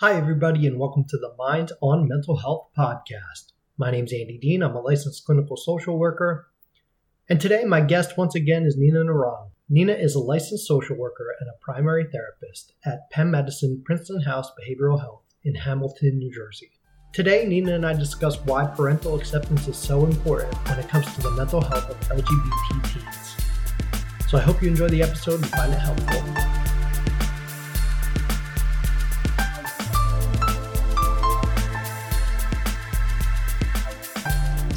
Hi, everybody, and welcome to the Minds on Mental Health podcast. My name is Andy Dean. I'm a licensed clinical social worker. And today, my guest once again is Nina Narang. Nina is a licensed social worker and a primary therapist at Penn Medicine Princeton House Behavioral Health in Hamilton, New Jersey. Today, Nina and I discuss why parental acceptance is so important when it comes to the mental health of LGBT teens. So I hope you enjoy the episode and find it helpful.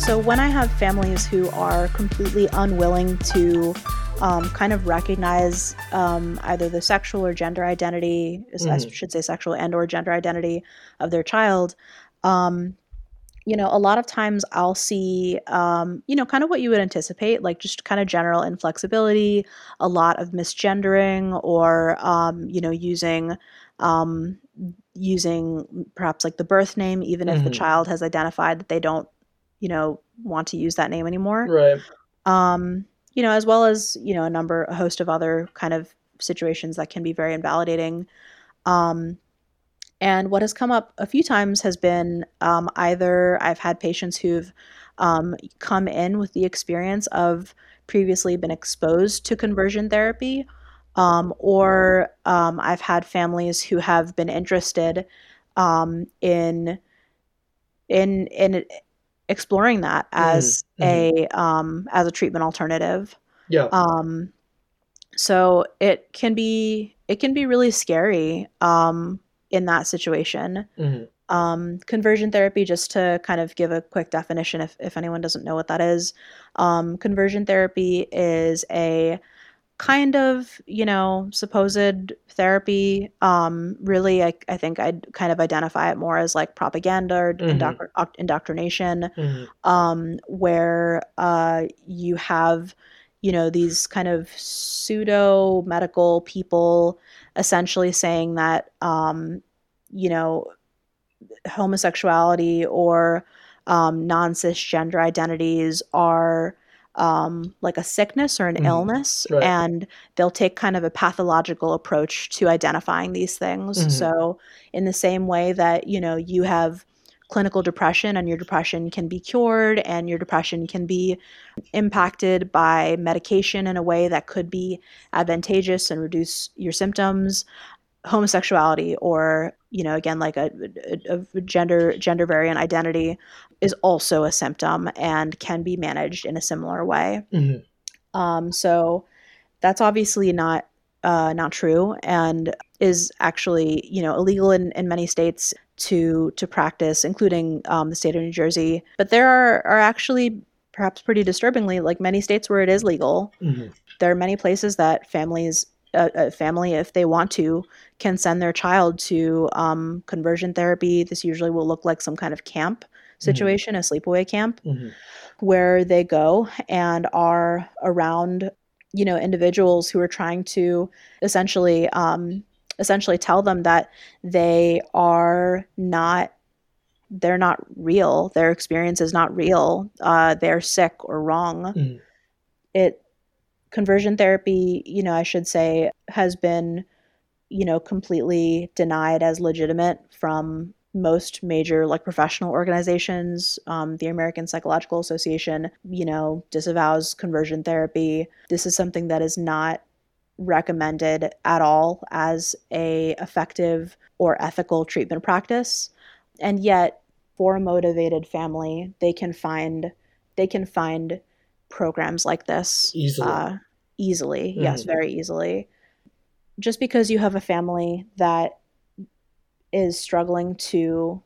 So when I have families who are completely unwilling to um, kind of recognize um, either the sexual or gender identity, mm. I should say sexual and or gender identity of their child, um, you know, a lot of times I'll see, um, you know, kind of what you would anticipate, like just kind of general inflexibility, a lot of misgendering, or um, you know, using um, using perhaps like the birth name, even mm-hmm. if the mm-hmm. child has identified that they don't you know want to use that name anymore. Right. Um you know as well as you know a number a host of other kind of situations that can be very invalidating. Um and what has come up a few times has been um, either I've had patients who've um, come in with the experience of previously been exposed to conversion therapy, um, or um, I've had families who have been interested um, in in in exploring that as mm-hmm. a um, as a treatment alternative. Yeah. Um, so it can be it can be really scary um, in that situation. Mm-hmm. Um, conversion therapy, just to kind of give a quick definition, if if anyone doesn't know what that is, um, conversion therapy is a kind of you know supposed therapy um really i, I think i'd kind of identify it more as like propaganda or mm-hmm. indoctrination mm-hmm. um where uh you have you know these kind of pseudo medical people essentially saying that um you know homosexuality or um, non cisgender identities are um, like a sickness or an mm, illness, right. and they'll take kind of a pathological approach to identifying these things. Mm-hmm. So, in the same way that you know you have clinical depression and your depression can be cured and your depression can be impacted by medication in a way that could be advantageous and reduce your symptoms homosexuality or you know again like a, a, a, gender gender variant identity is also a symptom and can be managed in a similar way mm-hmm. um, so that's obviously not uh, not true and is actually you know illegal in, in many states to to practice including um, the state of new jersey but there are are actually perhaps pretty disturbingly like many states where it is legal mm-hmm. there are many places that families a, a, family, if they want to, can send their child to um, conversion therapy. This usually will look like some kind of camp. Situation, mm-hmm. a sleepaway camp, mm-hmm. where they go and are around, you know, individuals who are trying to essentially, um, essentially tell them that they are not they're not real their experience is not real uh, they're sick or wrong mm-hmm. it conversion therapy, you know, I should say, has been, you know, completely denied as legitimate from most major like professional organizations um, the american psychological association you know disavows conversion therapy this is something that is not recommended at all as a effective or ethical treatment practice and yet for a motivated family they can find they can find programs like this easily. Uh, easily. Mm. Yes, very easily. Just because you have a family that is struggling to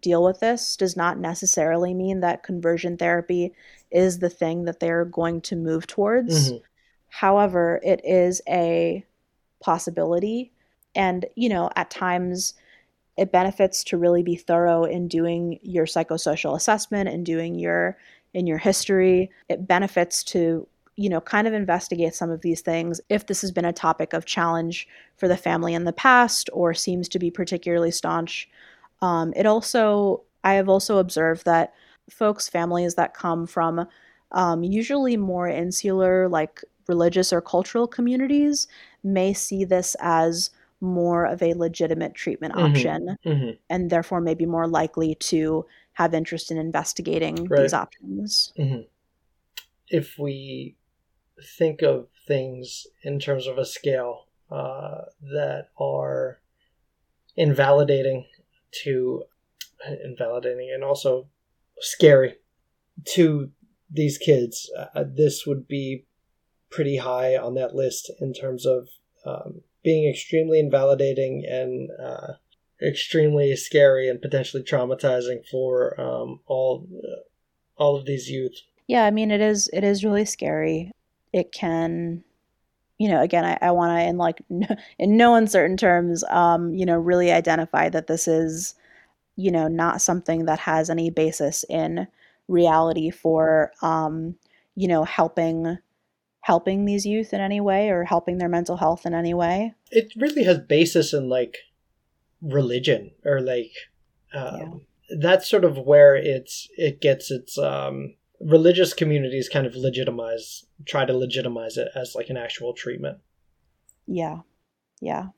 deal with this does not necessarily mean that conversion therapy is the thing that they're going to move towards. Mm-hmm. However, it is a possibility. And, you know, at times it benefits to really be thorough in doing your psychosocial assessment and doing your in your history. It benefits to you know, kind of investigate some of these things if this has been a topic of challenge for the family in the past or seems to be particularly staunch. Um, it also, I have also observed that folks, families that come from um, usually more insular, like religious or cultural communities, may see this as more of a legitimate treatment mm-hmm. option mm-hmm. and therefore may be more likely to have interest in investigating right. these options. Mm-hmm. If we think of things in terms of a scale uh, that are invalidating to invalidating and also scary to these kids, uh, this would be pretty high on that list in terms of um, being extremely invalidating and uh, extremely scary and potentially traumatizing for um, all uh, all of these youth. Yeah, I mean it is it is really scary. It can, you know, again, I, I want to in like in no uncertain terms, um, you know, really identify that this is, you know, not something that has any basis in reality for, um, you know, helping helping these youth in any way or helping their mental health in any way. It really has basis in like religion or like um, yeah. that's sort of where it's it gets its um, religious communities kind of legitimize try to legitimize it as like an actual treatment. Yeah. Yeah.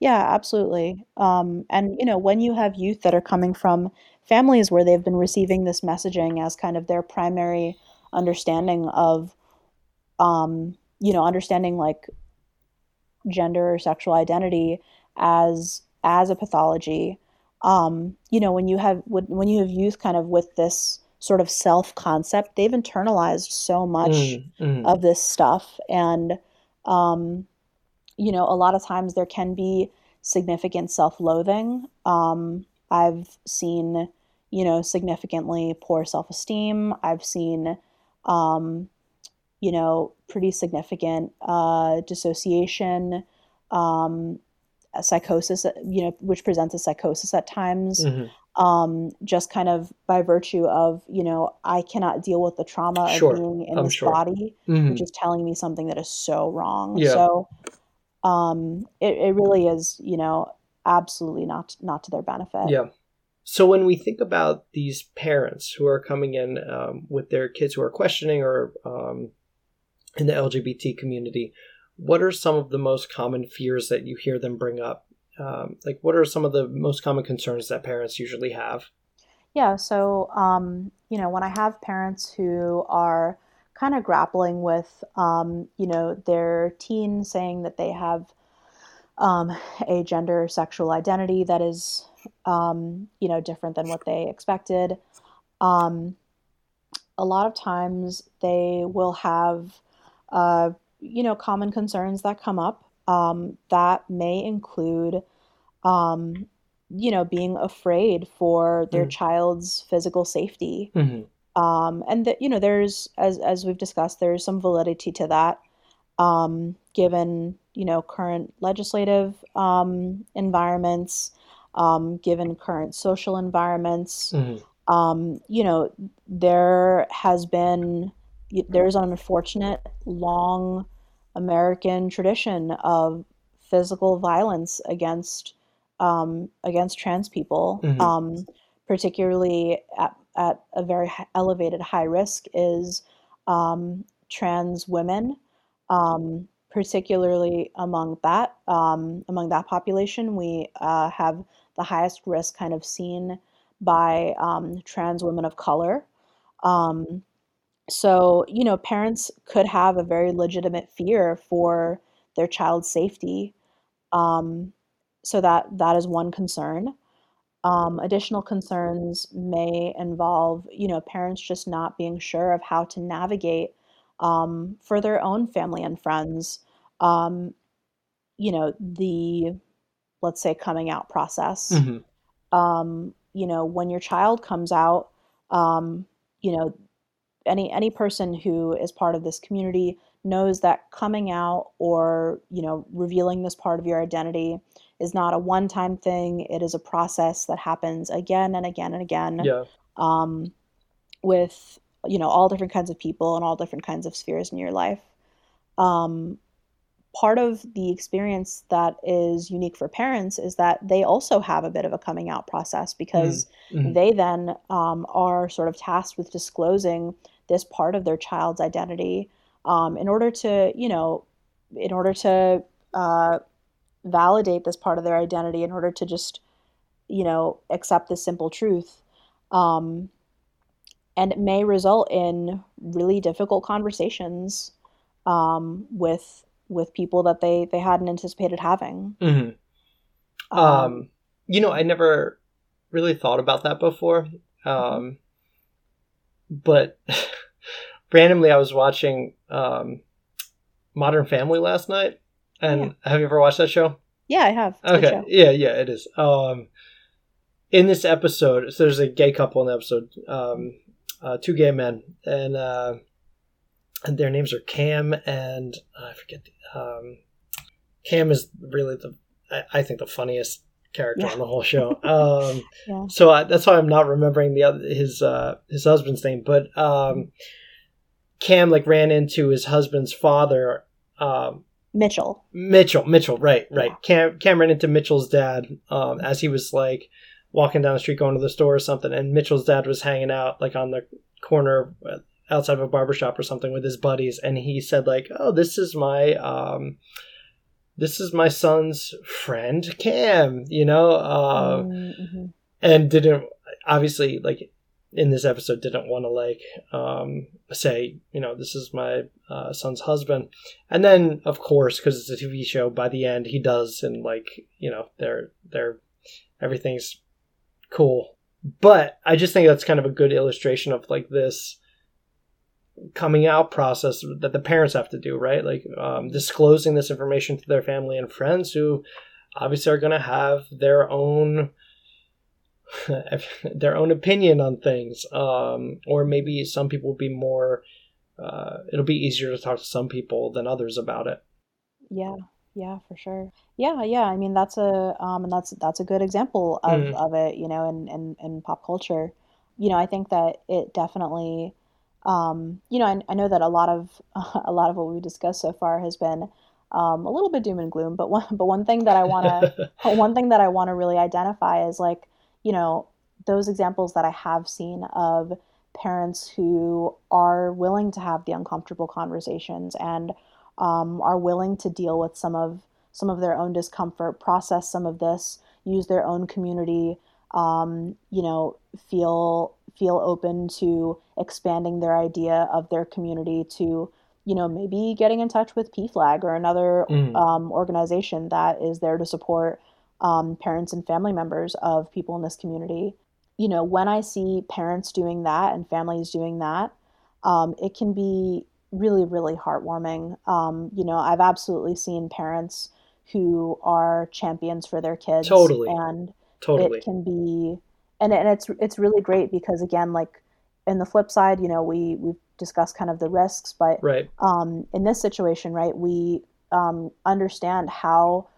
Yeah, absolutely. Um, and you know, when you have youth that are coming from families where they've been receiving this messaging as kind of their primary understanding of um, you know, understanding like gender or sexual identity as as a pathology. Um, you know, when you have when you have youth kind of with this sort of self concept, they've internalized so much mm, mm. of this stuff, and um, you know, a lot of times there can be significant self loathing. Um, I've seen, you know, significantly poor self esteem. I've seen, um, you know, pretty significant uh, dissociation, um, psychosis, you know, which presents as psychosis at times. Mm-hmm. Um, just kind of by virtue of, you know, I cannot deal with the trauma sure. of being in I'm this sure. body, mm-hmm. which is telling me something that is so wrong. Yeah. So um, it, it really is, you know, absolutely not not to their benefit. Yeah. So when we think about these parents who are coming in um, with their kids who are questioning or um, in the LGBT community, what are some of the most common fears that you hear them bring up? Um, like, what are some of the most common concerns that parents usually have? Yeah, so, um, you know, when I have parents who are kind of grappling with, um, you know, their teen saying that they have um, a gender sexual identity that is, um, you know, different than what they expected, um, a lot of times they will have uh, you know, common concerns that come up um, that may include, um, you know, being afraid for their mm. child's physical safety. Mm-hmm. Um, and that, you know, there's, as, as we've discussed, there's some validity to that, um, given, you know, current legislative um, environments, um, given current social environments. Mm-hmm. you know, there has been there's an unfortunate long American tradition of physical violence against um, against trans people, mm-hmm. um, particularly at, at a very elevated high risk is um, trans women, um, particularly among that um, among that population. We uh, have the highest risk kind of seen by um, trans women of color. Um, so, you know, parents could have a very legitimate fear for their child's safety. Um, so that that is one concern. Um, additional concerns may involve, you know, parents just not being sure of how to navigate um, for their own family and friends. Um, you know, the let's say coming out process. Mm-hmm. Um, you know, when your child comes out, um, you know, any any person who is part of this community knows that coming out or you know revealing this part of your identity is not a one-time thing it is a process that happens again and again and again yeah. um, with you know all different kinds of people and all different kinds of spheres in your life um, part of the experience that is unique for parents is that they also have a bit of a coming out process because mm-hmm. they then um, are sort of tasked with disclosing this part of their child's identity um, in order to, you know, in order to, uh, validate this part of their identity in order to just you know accept this simple truth um, and it may result in really difficult conversations um, with with people that they they hadn't anticipated having mm-hmm. um, um, you know i never really thought about that before um, but randomly i was watching um, modern family last night and yeah. have you ever watched that show? Yeah, I have. It's okay. Yeah, yeah, it is. Um, in this episode, so there's a gay couple in the episode, um, uh, two gay men, and uh, and their names are Cam and uh, I forget. The, um, Cam is really the I, I think the funniest character yeah. on the whole show. Um, yeah. So I, that's why I'm not remembering the other his uh, his husband's name, but um, Cam like ran into his husband's father um, Mitchell. Mitchell, Mitchell, right, right. Yeah. Cam, Cam ran into Mitchell's dad um, as he was like walking down the street going to the store or something, and Mitchell's dad was hanging out like on the corner uh, outside of a barbershop or something with his buddies, and he said like, "Oh, this is my um, this is my son's friend Cam," you know, uh, mm-hmm. and didn't obviously like in this episode didn't want to like um, say you know this is my uh, son's husband and then of course because it's a tv show by the end he does and like you know they're they're everything's cool but i just think that's kind of a good illustration of like this coming out process that the parents have to do right like um, disclosing this information to their family and friends who obviously are going to have their own their own opinion on things, um, or maybe some people will be more. Uh, it'll be easier to talk to some people than others about it. Yeah, yeah, for sure. Yeah, yeah. I mean, that's a um, and that's that's a good example of, mm. of it. You know, in, in in pop culture. You know, I think that it definitely. Um, you know, I, I know that a lot of a lot of what we've discussed so far has been um, a little bit doom and gloom. But one but one thing that I want to one thing that I want to really identify is like you know, those examples that I have seen of parents who are willing to have the uncomfortable conversations and um, are willing to deal with some of some of their own discomfort, process some of this, use their own community, um, you know, feel feel open to expanding their idea of their community to, you know, maybe getting in touch with PFLAG or another mm. um, organization that is there to support um, parents and family members of people in this community. You know, when I see parents doing that and families doing that, um, it can be really, really heartwarming. Um, you know, I've absolutely seen parents who are champions for their kids. Totally. And totally. it can be, and, and it's, it's really great because again, like in the flip side, you know, we, we've discussed kind of the risks, but right. um, in this situation, right, we um, understand how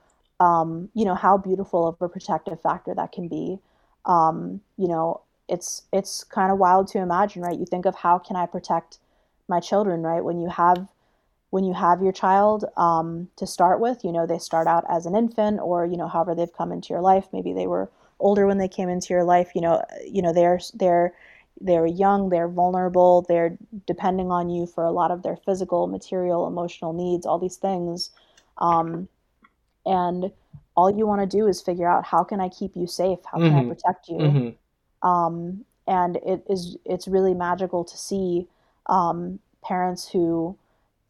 um, you know how beautiful of a protective factor that can be. Um, you know it's it's kind of wild to imagine right? You think of how can i protect my children right? When you have when you have your child um, to start with you know they start out as an infant or you know however they've come into your life maybe they were older when they came into your life you know you know they're they're they're young they're vulnerable they're depending on you for a lot of their physical material emotional needs all these things um, and all you want to do is figure out how can I keep you safe? How can mm-hmm. I protect you? Mm-hmm. Um, and it is it's really magical to see um, parents who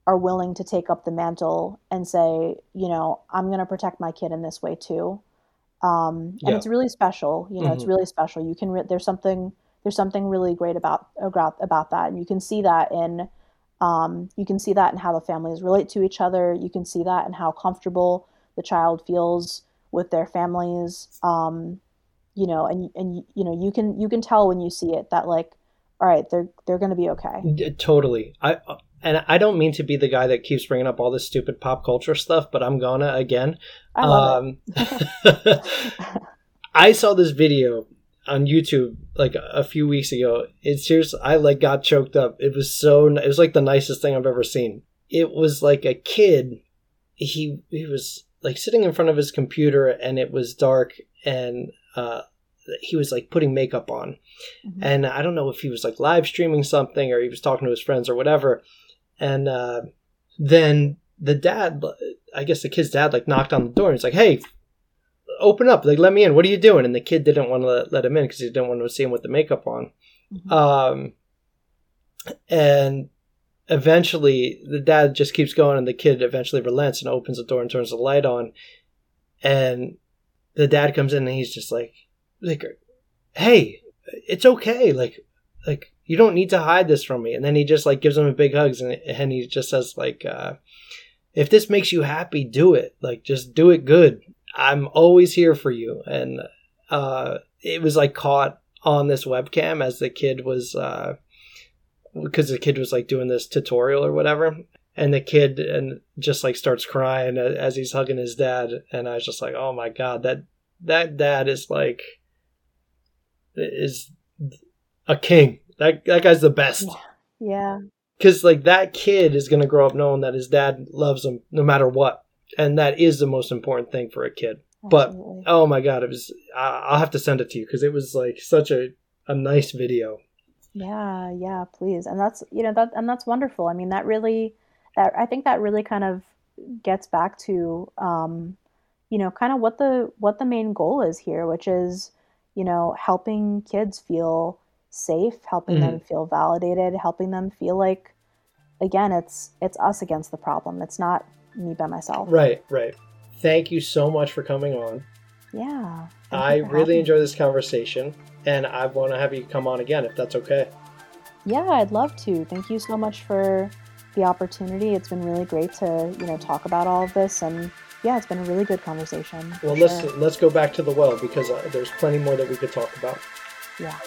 are willing to take up the mantle and say, you know, I'm going to protect my kid in this way too. Um, and yeah. it's really special. You know, mm-hmm. it's really special. You can re- there's something there's something really great about about about that, and you can see that in um, you can see that in how the families relate to each other. You can see that in how comfortable the child feels with their families um, you know and and you know you can you can tell when you see it that like all right they're they're going to be okay totally i and i don't mean to be the guy that keeps bringing up all this stupid pop culture stuff but i'm gonna again. I love um, it. i saw this video on youtube like a few weeks ago. It's seriously i like got choked up. It was so it was like the nicest thing i've ever seen. It was like a kid he he was like sitting in front of his computer and it was dark and uh, he was like putting makeup on. Mm-hmm. and i don't know if he was like live streaming something or he was talking to his friends or whatever and uh, then the dad, I guess the kid's dad, like knocked on the door and he's like, "Hey, open up, like let me in. What are you doing?" And the kid didn't want to let, let him in because he didn't want to see him with the makeup on. Mm-hmm. Um, and eventually, the dad just keeps going, and the kid eventually relents and opens the door and turns the light on. And the dad comes in and he's just like, like, "Hey, it's okay. Like, like you don't need to hide this from me." And then he just like gives him a big hugs and and he just says like. Uh, if this makes you happy, do it. Like, just do it good. I'm always here for you. And uh, it was like caught on this webcam as the kid was, because uh, the kid was like doing this tutorial or whatever. And the kid and just like starts crying as he's hugging his dad, and I was just like, "Oh my god, that that dad is like is a king. That that guy's the best." Yeah. Because like that kid is going to grow up knowing that his dad loves him no matter what. And that is the most important thing for a kid. Absolutely. but oh my god it was i'll have to send it to you because it was like such a, a nice video. Yeah yeah please. And that's you know that and that's wonderful. I mean that really that i think that really kind of gets back to um you know kind of what the what the main goal is here which is you know helping kids feel safe, helping mm-hmm. them feel validated, helping them feel like again, it's it's us against the problem. It's not me by myself. Right, right. Thank you so much for coming on. Yeah. I really enjoy this conversation and I want to have you come on again if that's okay. Yeah, I'd love to. Thank you so much for the opportunity. It's been really great to, you know, talk about all of this and yeah, it's been a really good conversation. Well, let's let's go back to the well because uh, there's plenty more that we could talk about. Yeah.